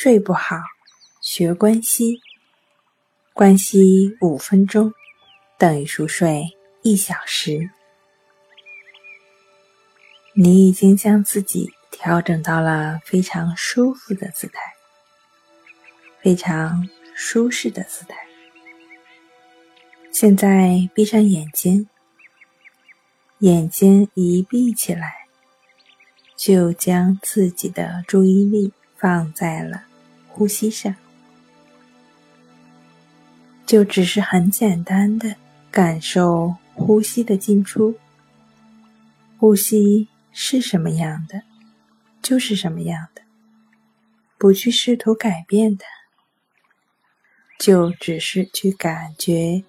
睡不好，学关息。关息五分钟等于熟睡一小时。你已经将自己调整到了非常舒服的姿态，非常舒适的姿态。现在闭上眼睛，眼睛一闭起来。就将自己的注意力放在了呼吸上，就只是很简单的感受呼吸的进出。呼吸是什么样的，就是什么样的，不去试图改变它，就只是去感觉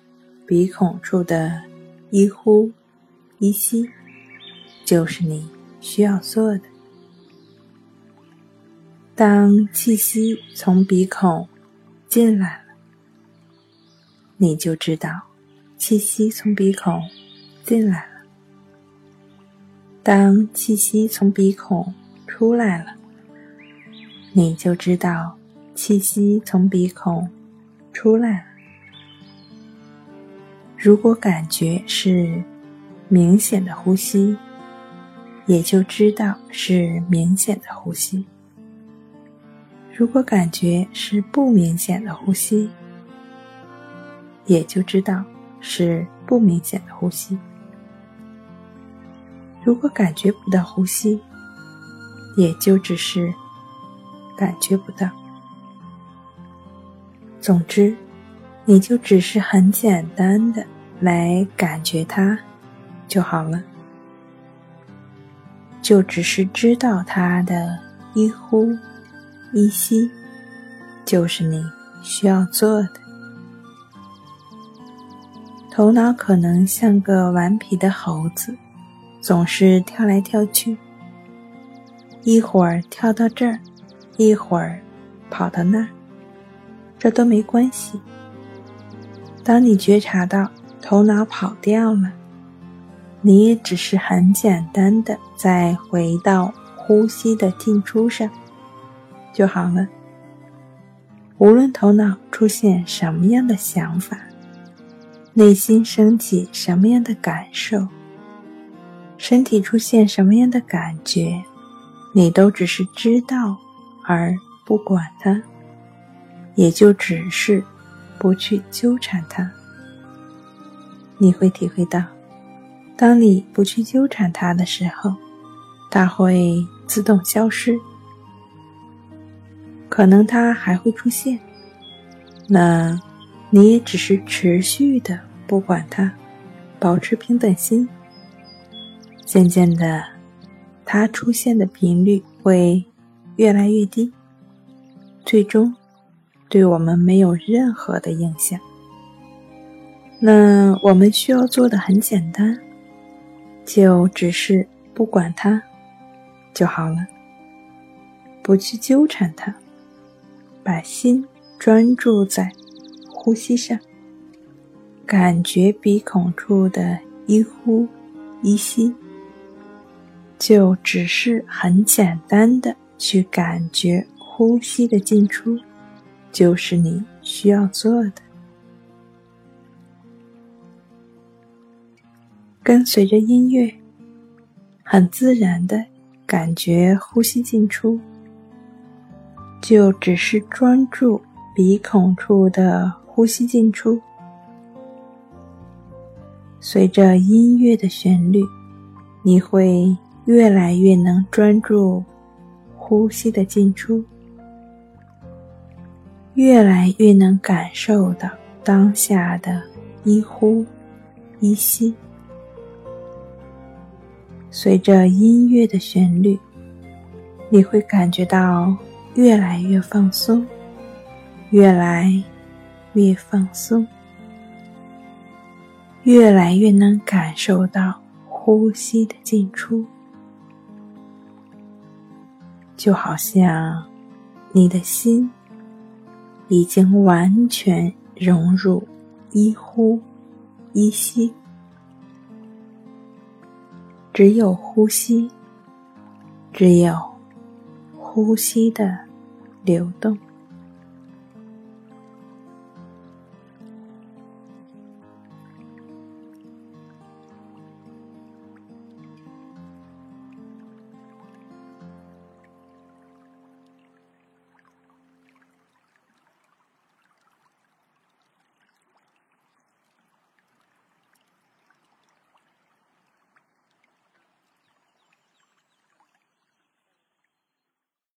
鼻孔处的一呼一吸，就是你。需要做的，当气息从鼻孔进来了，你就知道气息从鼻孔进来了；当气息从鼻孔出来了，你就知道气息从鼻孔出来了。如果感觉是明显的呼吸。也就知道是明显的呼吸。如果感觉是不明显的呼吸，也就知道是不明显的呼吸。如果感觉不到呼吸，也就只是感觉不到。总之，你就只是很简单的来感觉它就好了。就只是知道它的一呼一吸，就是你需要做的。头脑可能像个顽皮的猴子，总是跳来跳去，一会儿跳到这儿，一会儿跑到那儿，这都没关系。当你觉察到头脑跑掉了，你也只是很简单的再回到呼吸的进出上就好了。无论头脑出现什么样的想法，内心升起什么样的感受，身体出现什么样的感觉，你都只是知道而不管它，也就只是不去纠缠它。你会体会到。当你不去纠缠它的时候，它会自动消失。可能它还会出现，那你也只是持续的不管它，保持平等心。渐渐的，它出现的频率会越来越低，最终对我们没有任何的影响。那我们需要做的很简单。就只是不管它就好了，不去纠缠它，把心专注在呼吸上，感觉鼻孔处的一呼一吸，就只是很简单的去感觉呼吸的进出，就是你需要做的。跟随着音乐，很自然的感觉呼吸进出，就只是专注鼻孔处的呼吸进出。随着音乐的旋律，你会越来越能专注呼吸的进出，越来越能感受到当下的一呼一吸。随着音乐的旋律，你会感觉到越来越放松，越来越放松，越来越能感受到呼吸的进出，就好像你的心已经完全融入一呼一吸。只有呼吸，只有呼吸的流动。